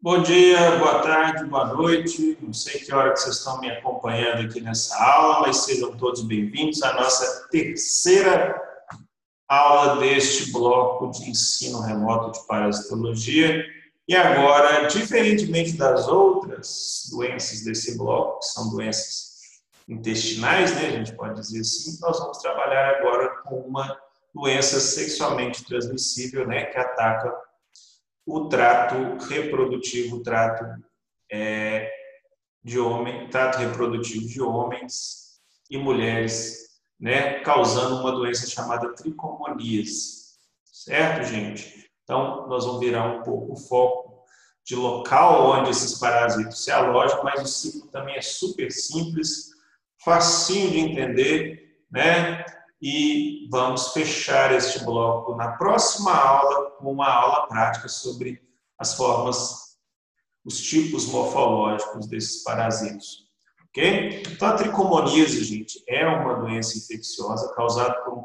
Bom dia, boa tarde, boa noite. Não sei que hora que vocês estão me acompanhando aqui nessa aula, mas sejam todos bem-vindos à nossa terceira aula deste bloco de ensino remoto de parasitologia. E agora, diferentemente das outras doenças desse bloco, que são doenças intestinais, né, a gente pode dizer assim, nós vamos trabalhar agora com uma doença sexualmente transmissível, né, que ataca o trato reprodutivo, o trato é, de homem, trato reprodutivo de homens e mulheres, né, causando uma doença chamada tricomoníase. Certo, gente? Então, nós vamos virar um pouco o foco de local onde esses parasitos se alojam, mas o ciclo também é super simples, facinho de entender, né? E vamos fechar este bloco na próxima aula com uma aula prática sobre as formas, os tipos morfológicos desses parasitos. Ok? Então, a tricomoníase, gente, é uma doença infecciosa causada por um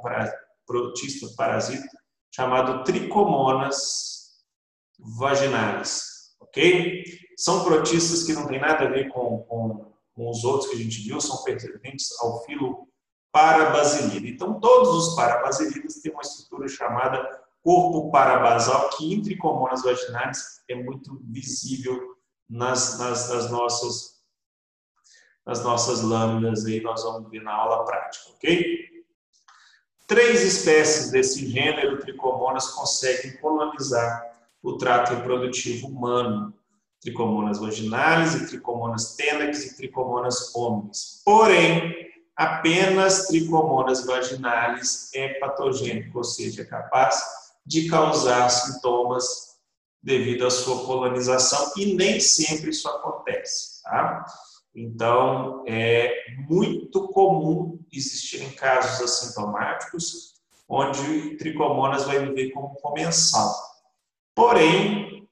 protista parasita chamado Tricomonas vaginalis. Ok? São protistas que não tem nada a ver com, com, com os outros que a gente viu, são pertencentes ao filo parabasilida. Então, todos os parabasilidas têm uma estrutura chamada corpo parabasal, que entre comonas vaginais é muito visível nas, nas, nas, nossas, nas nossas lâminas, aí nós vamos ver na aula prática, ok? Três espécies desse gênero tricomonas conseguem colonizar o trato reprodutivo humano, tricomonas vaginalis tricomonas tenax e tricomonas homens. Porém, apenas tricomonas vaginalis é patogênico, ou seja, é capaz de causar sintomas devido à sua colonização e nem sempre isso acontece, tá? Então, é muito comum existirem casos assintomáticos onde tricomonas vai viver como comensal. Porém,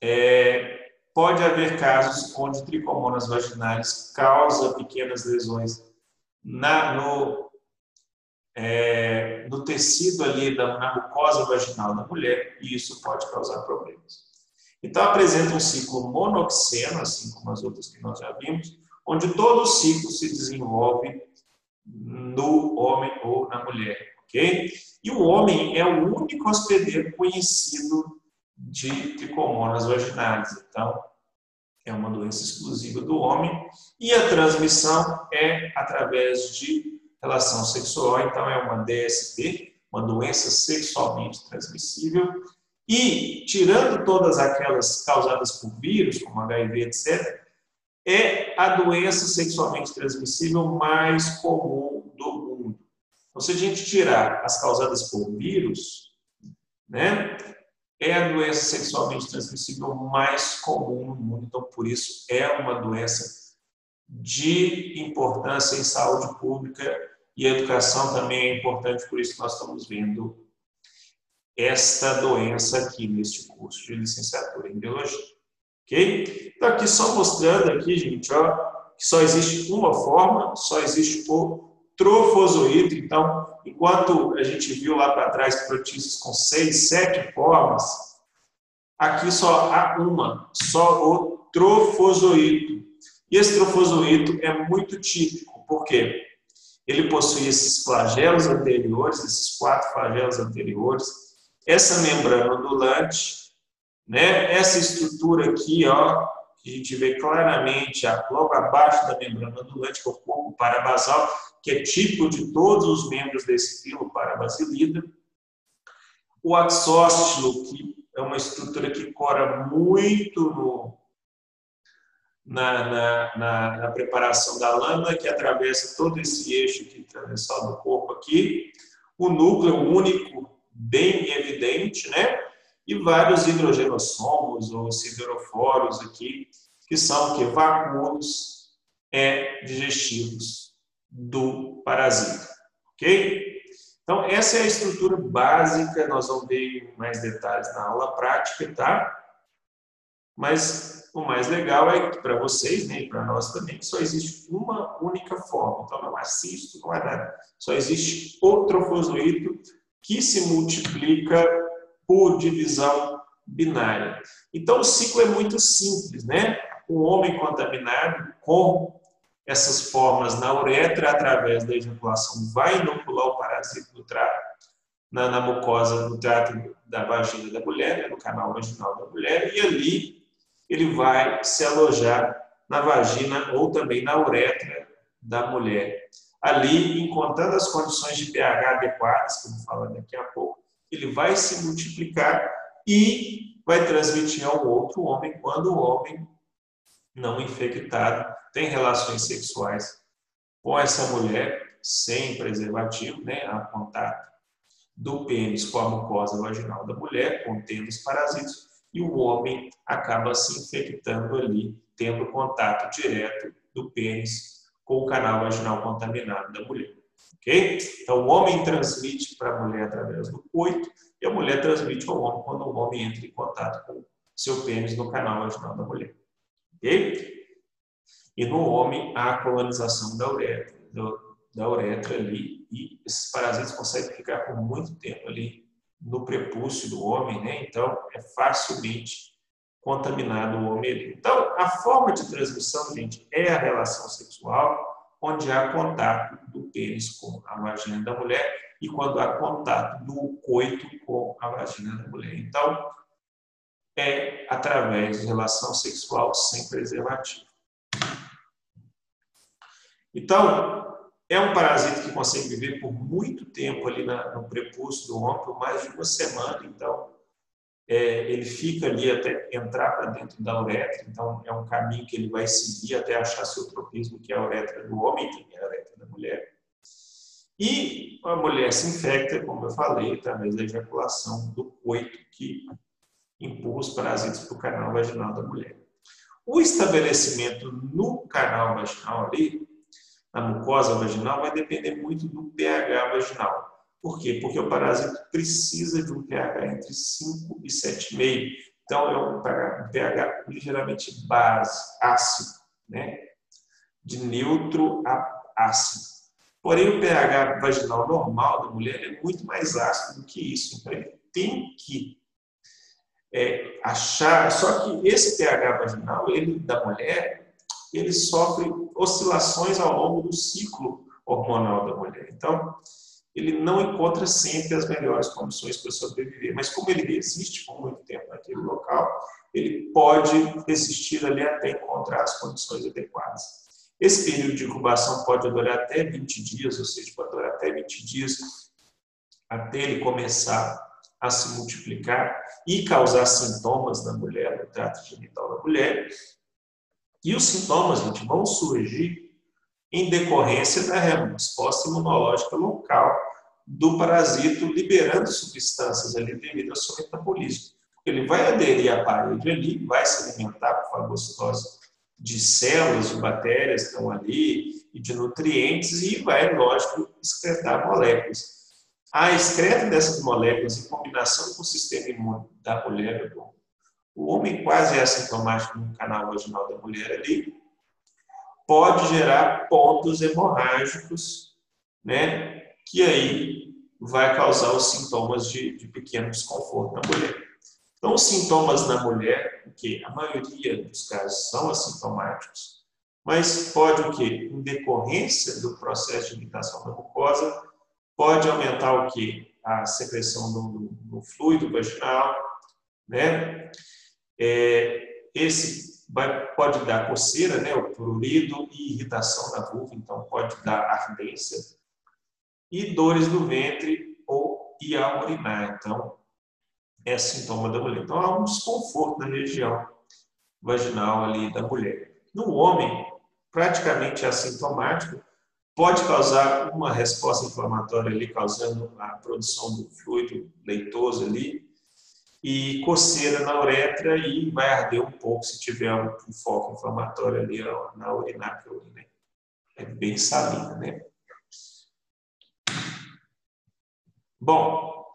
é, pode haver casos onde tricomonas vaginais causa pequenas lesões na, no, é, no tecido ali, da, na mucosa vaginal da mulher, e isso pode causar problemas. Então, apresenta um ciclo monoxeno, assim como as outras que nós já vimos, onde todo o ciclo se desenvolve no homem ou na mulher, ok? E o homem é o único hospedeiro conhecido de tricomonas vaginais. Então, é uma doença exclusiva do homem e a transmissão é através de relação sexual, então é uma DST, uma doença sexualmente transmissível. E, tirando todas aquelas causadas por vírus, como HIV, etc., é a doença sexualmente transmissível mais comum do mundo. Então, se a gente tirar as causadas por vírus, né, é a doença sexualmente transmissível mais comum no mundo, então por isso é uma doença de importância em saúde pública e educação também é importante, por isso nós estamos vendo esta doença aqui neste curso de licenciatura em biologia. Ok? Então aqui só mostrando aqui, gente, ó, que só existe uma forma, só existe o trofozoito. Então, enquanto a gente viu lá para trás protistas com seis, sete formas, aqui só há uma, só o trofozoito. E esse trofozoito é muito típico, porque ele possui esses flagelos anteriores, esses quatro flagelos anteriores, essa membrana ondulante, né? essa estrutura aqui, ó, que a gente vê claramente logo abaixo da membrana ondulante, que é o corpo parabasal, que é típico de todos os membros desse filo Parabasilida. O axóstilo, que é uma estrutura que cora muito no, na, na, na, na, preparação da lâmina, que atravessa todo esse eixo aqui, transversal do corpo aqui. O núcleo único, bem evidente, né? E vários hidrogenossomos ou sideroforos aqui, que são que vacúolos é, digestivos do parasita. Ok? Então, essa é a estrutura básica, nós vamos ver mais detalhes na aula prática, tá? Mas o mais legal é que para vocês, né, e para nós também, só existe uma única forma. Então, não é cisto, não é nada. Só existe o trofozoito que se multiplica por divisão binária. Então, o ciclo é muito simples, né? O homem contaminado com essas formas na uretra, através da ejaculação, vai inocular o parasito no trato, na, na mucosa, no trato da vagina da mulher, né? no canal vaginal da mulher, e ali ele vai se alojar na vagina ou também na uretra da mulher. Ali, encontrando as condições de pH adequadas, como falar daqui a pouco, ele vai se multiplicar e vai transmitir ao outro homem quando o homem não infectado tem relações sexuais com essa mulher sem preservativo, né, a contato do pênis com a mucosa vaginal da mulher, contendo os parasitos, e o homem acaba se infectando ali, tendo contato direto do pênis com o canal vaginal contaminado da mulher. Ok? Então, o homem transmite para a mulher através do coito e a mulher transmite ao homem quando o homem entra em contato com seu pênis no canal vaginal da mulher. Ok? E no homem, há a colonização da uretra, do, da uretra ali, e esses parasitas conseguem ficar por muito tempo ali no prepúcio do homem, né? Então, é facilmente contaminado o homem ali. Então, a forma de transmissão, gente, é a relação sexual, onde há contato do pênis com a vagina da mulher e quando há contato do coito com a vagina da mulher. Então, é através de relação sexual sem preservativo. Então, é um parasita que consegue viver por muito tempo ali na, no prepúcio do homem, por mais de uma semana. Então, é, ele fica ali até entrar para dentro da uretra. Então, é um caminho que ele vai seguir até achar seu tropismo, que é a uretra do homem, que é a uretra da mulher. E a mulher se infecta, como eu falei, através da ejaculação do coito, que empurra os parasitas para o canal vaginal da mulher. O estabelecimento no canal vaginal ali na mucosa vaginal vai depender muito do pH vaginal. Por quê? Porque o parasito precisa de um pH entre 5 e 7,5. Então, é um pH, um pH ligeiramente base, ácido, né? de neutro a ácido. Porém, o pH vaginal normal da mulher é muito mais ácido do que isso. Então, ele tem que é, achar. Só que esse pH vaginal ele, da mulher ele sofre oscilações ao longo do ciclo hormonal da mulher. Então, ele não encontra sempre as melhores condições para sobreviver, mas como ele resiste por muito tempo naquele local, ele pode resistir ali até encontrar as condições adequadas. Esse período de incubação pode durar até 20 dias, ou seja, pode durar até 20 dias até ele começar a se multiplicar e causar sintomas na mulher, no trato genital da mulher, e os sintomas, gente, vão surgir em decorrência da resposta imunológica local do parasito liberando substâncias ali devido ao seu metabolismo. Ele vai aderir à parede ali, vai se alimentar por fagocitose de células, de bactérias que estão ali e de nutrientes e vai, lógico, excretar moléculas. A excreta dessas moléculas em combinação com o sistema imune da mulher, do o homem quase é assintomático no canal vaginal da mulher ali, pode gerar pontos hemorrágicos, né? Que aí vai causar os sintomas de, de pequeno desconforto na mulher. Então, os sintomas na mulher, o que a maioria dos casos são assintomáticos, mas pode o que? Em decorrência do processo de irritação da mucosa, pode aumentar o que? A secreção do, do fluido vaginal, né? É, esse vai, pode dar coceira, né, o prurido e irritação da vulva, então pode dar ardência e dores do ventre ou e ao urinar. Então, é sintoma da mulher. Então, há um desconforto na região vaginal ali da mulher. No homem, praticamente assintomático, pode causar uma resposta inflamatória ali, causando a produção do fluido leitoso ali, e coceira na uretra e vai arder um pouco se tiver um, um foco inflamatório ali na urinária. Né? É bem salina, né? Bom,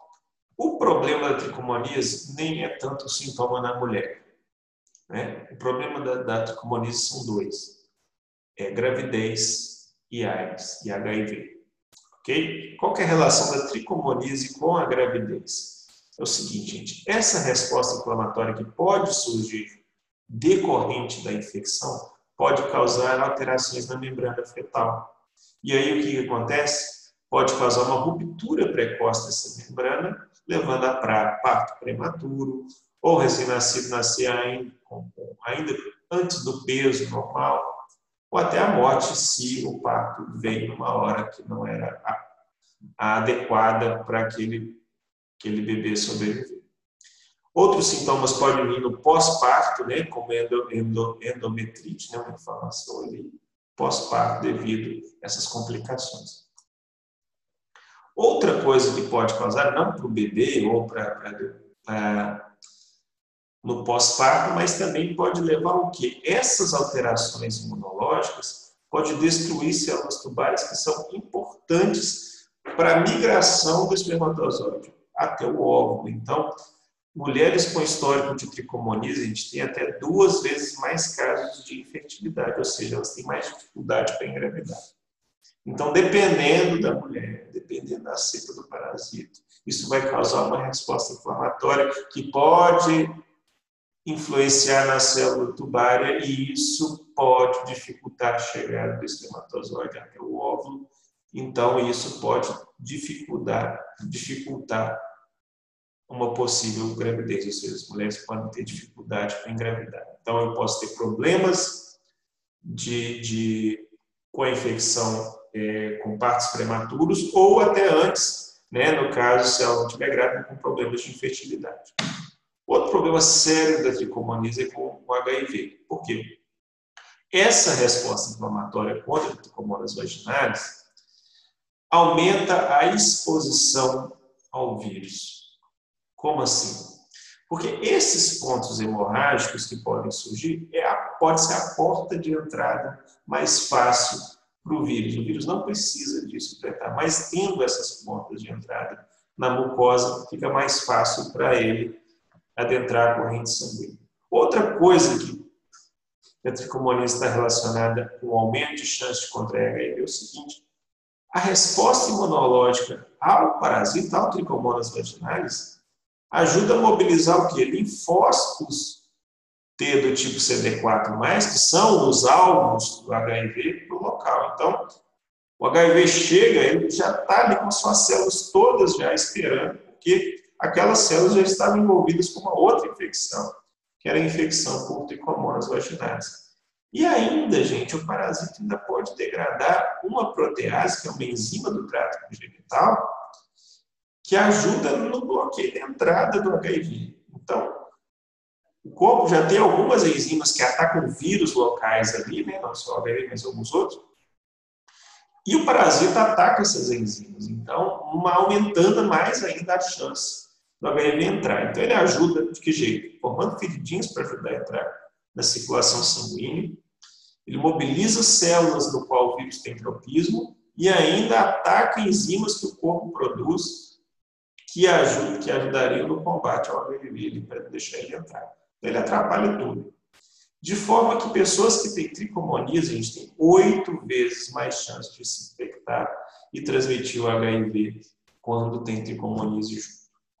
o problema da tricomoníase nem é tanto o sintoma na mulher. Né? O problema da, da são dois. É gravidez e AIDS e HIV. Ok? Qual é a relação da tricomoníase com a gravidez? É o seguinte, gente, essa resposta inflamatória que pode surgir decorrente da infecção pode causar alterações na membrana fetal. E aí o que acontece? Pode causar uma ruptura precoce dessa membrana, levando a parto prematuro, ou recém-nascido nascer ainda, ainda antes do peso normal, ou até a morte se o parto veio numa hora que não era adequada para aquele, aquele bebê sobreviver. Outros sintomas podem vir no pós-parto, né, como endo, endo, endometrite, né, uma inflamação ali pós-parto devido a essas complicações. Outra coisa que pode causar, não para o bebê ou para no pós-parto, mas também pode levar o quê? Essas alterações imunológicas pode destruir células tubárias que são importantes para a migração do espermatozoide até o óvulo. Então, mulheres com histórico de tricomonia, a gente tem até duas vezes mais casos de infertilidade, ou seja, elas têm mais dificuldade para engravidar. Então, dependendo da mulher, dependendo da cepa do parasito, isso vai causar uma resposta inflamatória que pode influenciar na célula tubária e isso pode dificultar a chegada do espermatozoide até o óvulo. Então, isso pode dificultar, dificultar uma possível gravidez, ou seja, as mulheres podem ter dificuldade para engravidar. Então, eu posso ter problemas de, de com a infecção é, com partos prematuros ou até antes, né, no caso, se ela não estiver grávida, com problemas de infertilidade. Outro problema sério da tricomoníase é com o HIV. Por quê? Essa resposta inflamatória contra tricomonas vaginalis aumenta a exposição ao vírus. Como assim? Porque esses pontos hemorrágicos que podem surgir é a, pode ser a porta de entrada mais fácil para o vírus. O vírus não precisa disso para entrar, mas tendo essas portas de entrada na mucosa, fica mais fácil para ele adentrar a corrente sanguínea. Outra coisa que a tricomonia está relacionada com o aumento de chance de contrair HIV é o seguinte: a resposta imunológica ao parasita, ao tricomonas vaginalis, ajuda a mobilizar o que? Linfócitos T do tipo CD4+, que são os alvos do HIV para o local. Então, o HIV chega, ele já está ali com suas células todas já esperando, porque aquelas células já estavam envolvidas com uma outra infecção, que era a infecção por tricomonas vaginais. E ainda, gente, o parasita ainda pode degradar uma protease, que é uma enzima do trato congenital, que ajuda no bloqueio da entrada do HIV. Então, o corpo já tem algumas enzimas que atacam vírus locais ali, né? não só o HIV, mas alguns outros. E o parasita ataca essas enzimas, então, uma, aumentando mais ainda a chance do HIV entrar. Então, ele ajuda de que jeito? Formando feridinhas para ajudar a entrar na circulação sanguínea. Ele mobiliza células no qual o vírus tem tropismo e ainda ataca enzimas que o corpo produz que, ajuda, que ajudariam no combate ao HIV para deixar ele entrar. Então, ele atrapalha tudo. De forma que pessoas que têm tricomonias, a gente tem oito vezes mais chance de se infectar e transmitir o HIV quando tem tricomonias junto.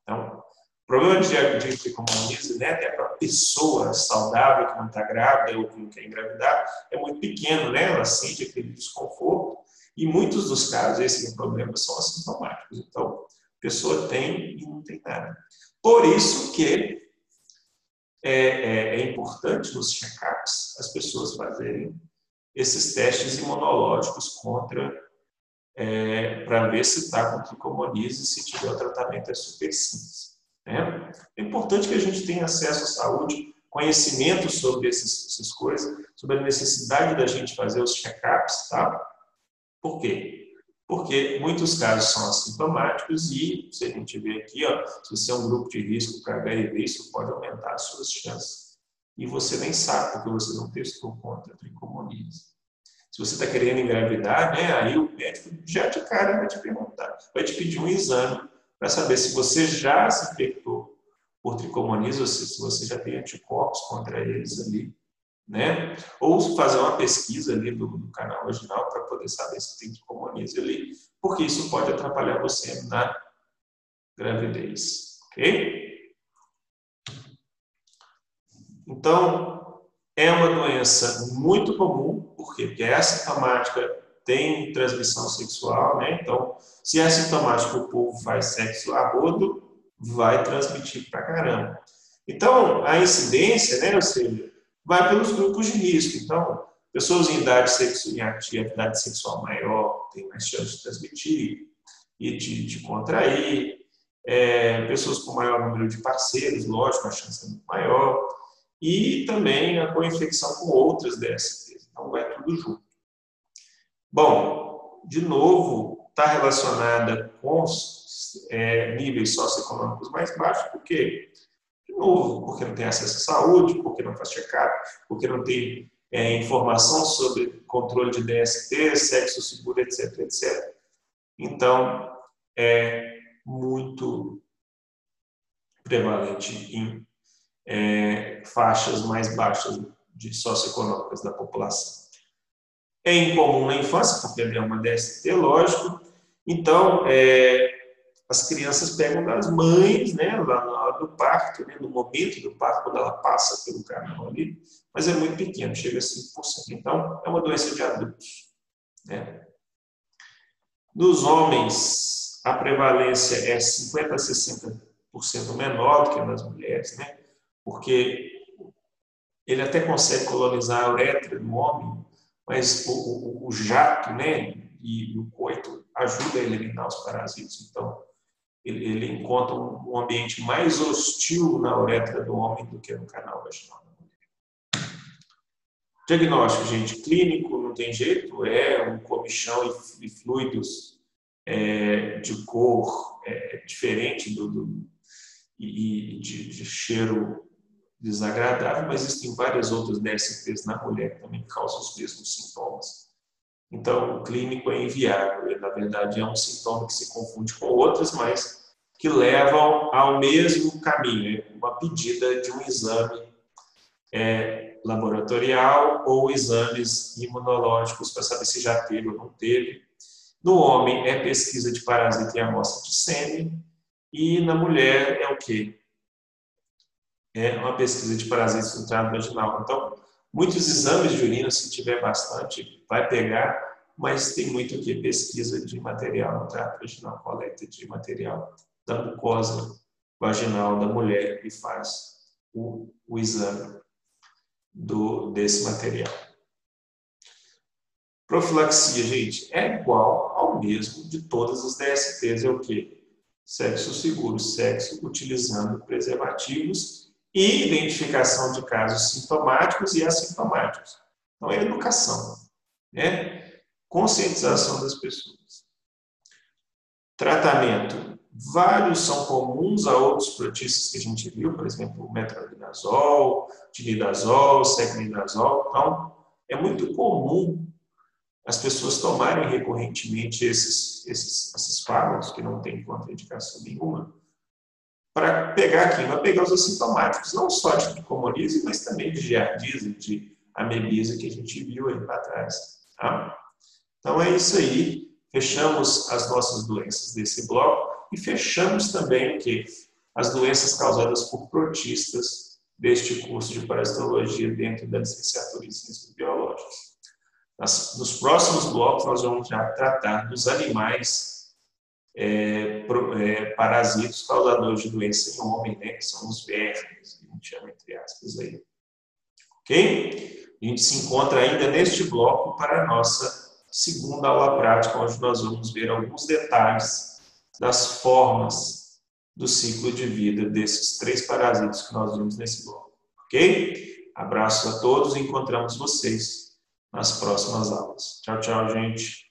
Então, o problema de diagnóstico como né, até para a pessoa saudável que não está grávida ou que não quer engravidar, é muito pequeno, né? Ela sente aquele desconforto. E muitos dos casos, esses problemas são assintomáticos. Então, pessoa tem e não tem nada. Por isso que é, é, é importante nos check-ups as pessoas fazerem esses testes imunológicos contra é, para ver se está com tricomoniase e se tiver o tratamento é super simples. Né? É importante que a gente tenha acesso à saúde, conhecimento sobre essas coisas, sobre a necessidade da gente fazer os check-ups, tá? Por quê? Porque muitos casos são assintomáticos e, se a gente vê aqui, ó, se você é um grupo de risco para HIV, isso pode aumentar as suas chances. E você nem sabe, porque você não testou contra a tricomoniase. Se você está querendo engravidar, né, aí o médico já de cara vai te perguntar, vai te pedir um exame para saber se você já se infectou por tricomoníase, ou se você já tem anticorpos contra eles ali, né? Ou fazer uma pesquisa ali do, do canal original para poder saber se tem tricomoníase ali, porque isso pode atrapalhar você na gravidez. Ok? Então, é uma doença muito comum, por quê? Porque é assintomática, tem transmissão sexual, né? Então, se é assintomático o povo faz sexo a rodo, vai transmitir pra caramba. Então, a incidência, né, ou seja, vai pelos grupos de risco. Então, pessoas em idade sexual, em sexual maior têm mais chance de transmitir e de, de contrair. É, pessoas com maior número de parceiros, lógico, a chance é muito maior. E também a co-infecção com outras DSTs. Então, vai tudo junto. Bom, de novo, está relacionada com é, níveis socioeconômicos mais baixos, porque novo, porque não tem acesso à saúde, porque não faz check-up, porque não tem é, informação sobre controle de DST, sexo seguro, etc, etc. Então, é muito prevalente em é, faixas mais baixas de socioeconômicas da população. É incomum na infância, porque é uma DST, lógico. Então, é, as crianças pegam das mães, né, lá na hora do parto, né, no momento do parto, quando ela passa pelo canal ali, mas é muito pequeno, chega a 5%. Então, é uma doença de adultos. Né. Nos homens, a prevalência é 50% a 60% menor do que nas mulheres, né, porque ele até consegue colonizar a uretra do homem, mas o, o, o jato né, e o coito ajuda a eliminar os parasitas. Então, ele, ele encontra um, um, ambiente mais hostil na uretra do homem do que no canal vaginal da mulher. Diagnóstico, gente, clínico, não tem jeito, é um comichão e, fluidos é, de cor é, diferente do, do e de, de, cheiro desagradável, mas existem várias outras DSTs na mulher que também causam os mesmos sintomas. Então, o clínico é inviável, verdade é um sintoma que se confunde com outros, mas que levam ao mesmo caminho, uma pedida de um exame é, laboratorial ou exames imunológicos para saber se já teve ou não teve. No homem é pesquisa de parasita em amostra de sêmen e na mulher é o quê? É uma pesquisa de parasitas no trato vaginal. Então, muitos exames de urina, se tiver bastante, vai pegar, mas tem muito o que? Pesquisa de material no trato vaginal, coleta de material da mucosa vaginal da mulher e faz o, o exame do, desse material. Profilaxia, gente, é igual ao mesmo de todas as DSTs, é o quê? Sexo seguro, sexo utilizando preservativos e identificação de casos sintomáticos e assintomáticos. Então, é educação, né? Conscientização das pessoas. Tratamento Vários são comuns a outros protistas que a gente viu, por exemplo, metronidazol, tilidazol, secnidazol. Então, é muito comum as pessoas tomarem recorrentemente esses, esses, esses fármacos que não têm contraindicação nenhuma, para pegar aqui, vai pegar os assintomáticos, não só de tricomoniase, mas também de giardise, de amebisa que a gente viu aí para trás. Tá? Então é isso aí. Fechamos as nossas doenças desse bloco e fechamos também o que? As doenças causadas por protistas deste curso de parasitologia dentro da licenciatura em Ciências Biológicas. nos próximos blocos, nós vamos já tratar dos animais é, é, parasitos causadores de doença em homem, né, que são os vermes, a gente chama entre aspas aí. Ok? A gente se encontra ainda neste bloco para a nossa segunda aula prática, onde nós vamos ver alguns detalhes das formas do ciclo de vida desses três parasitas que nós vimos nesse bloco. Ok? Abraço a todos e encontramos vocês nas próximas aulas. Tchau, tchau, gente.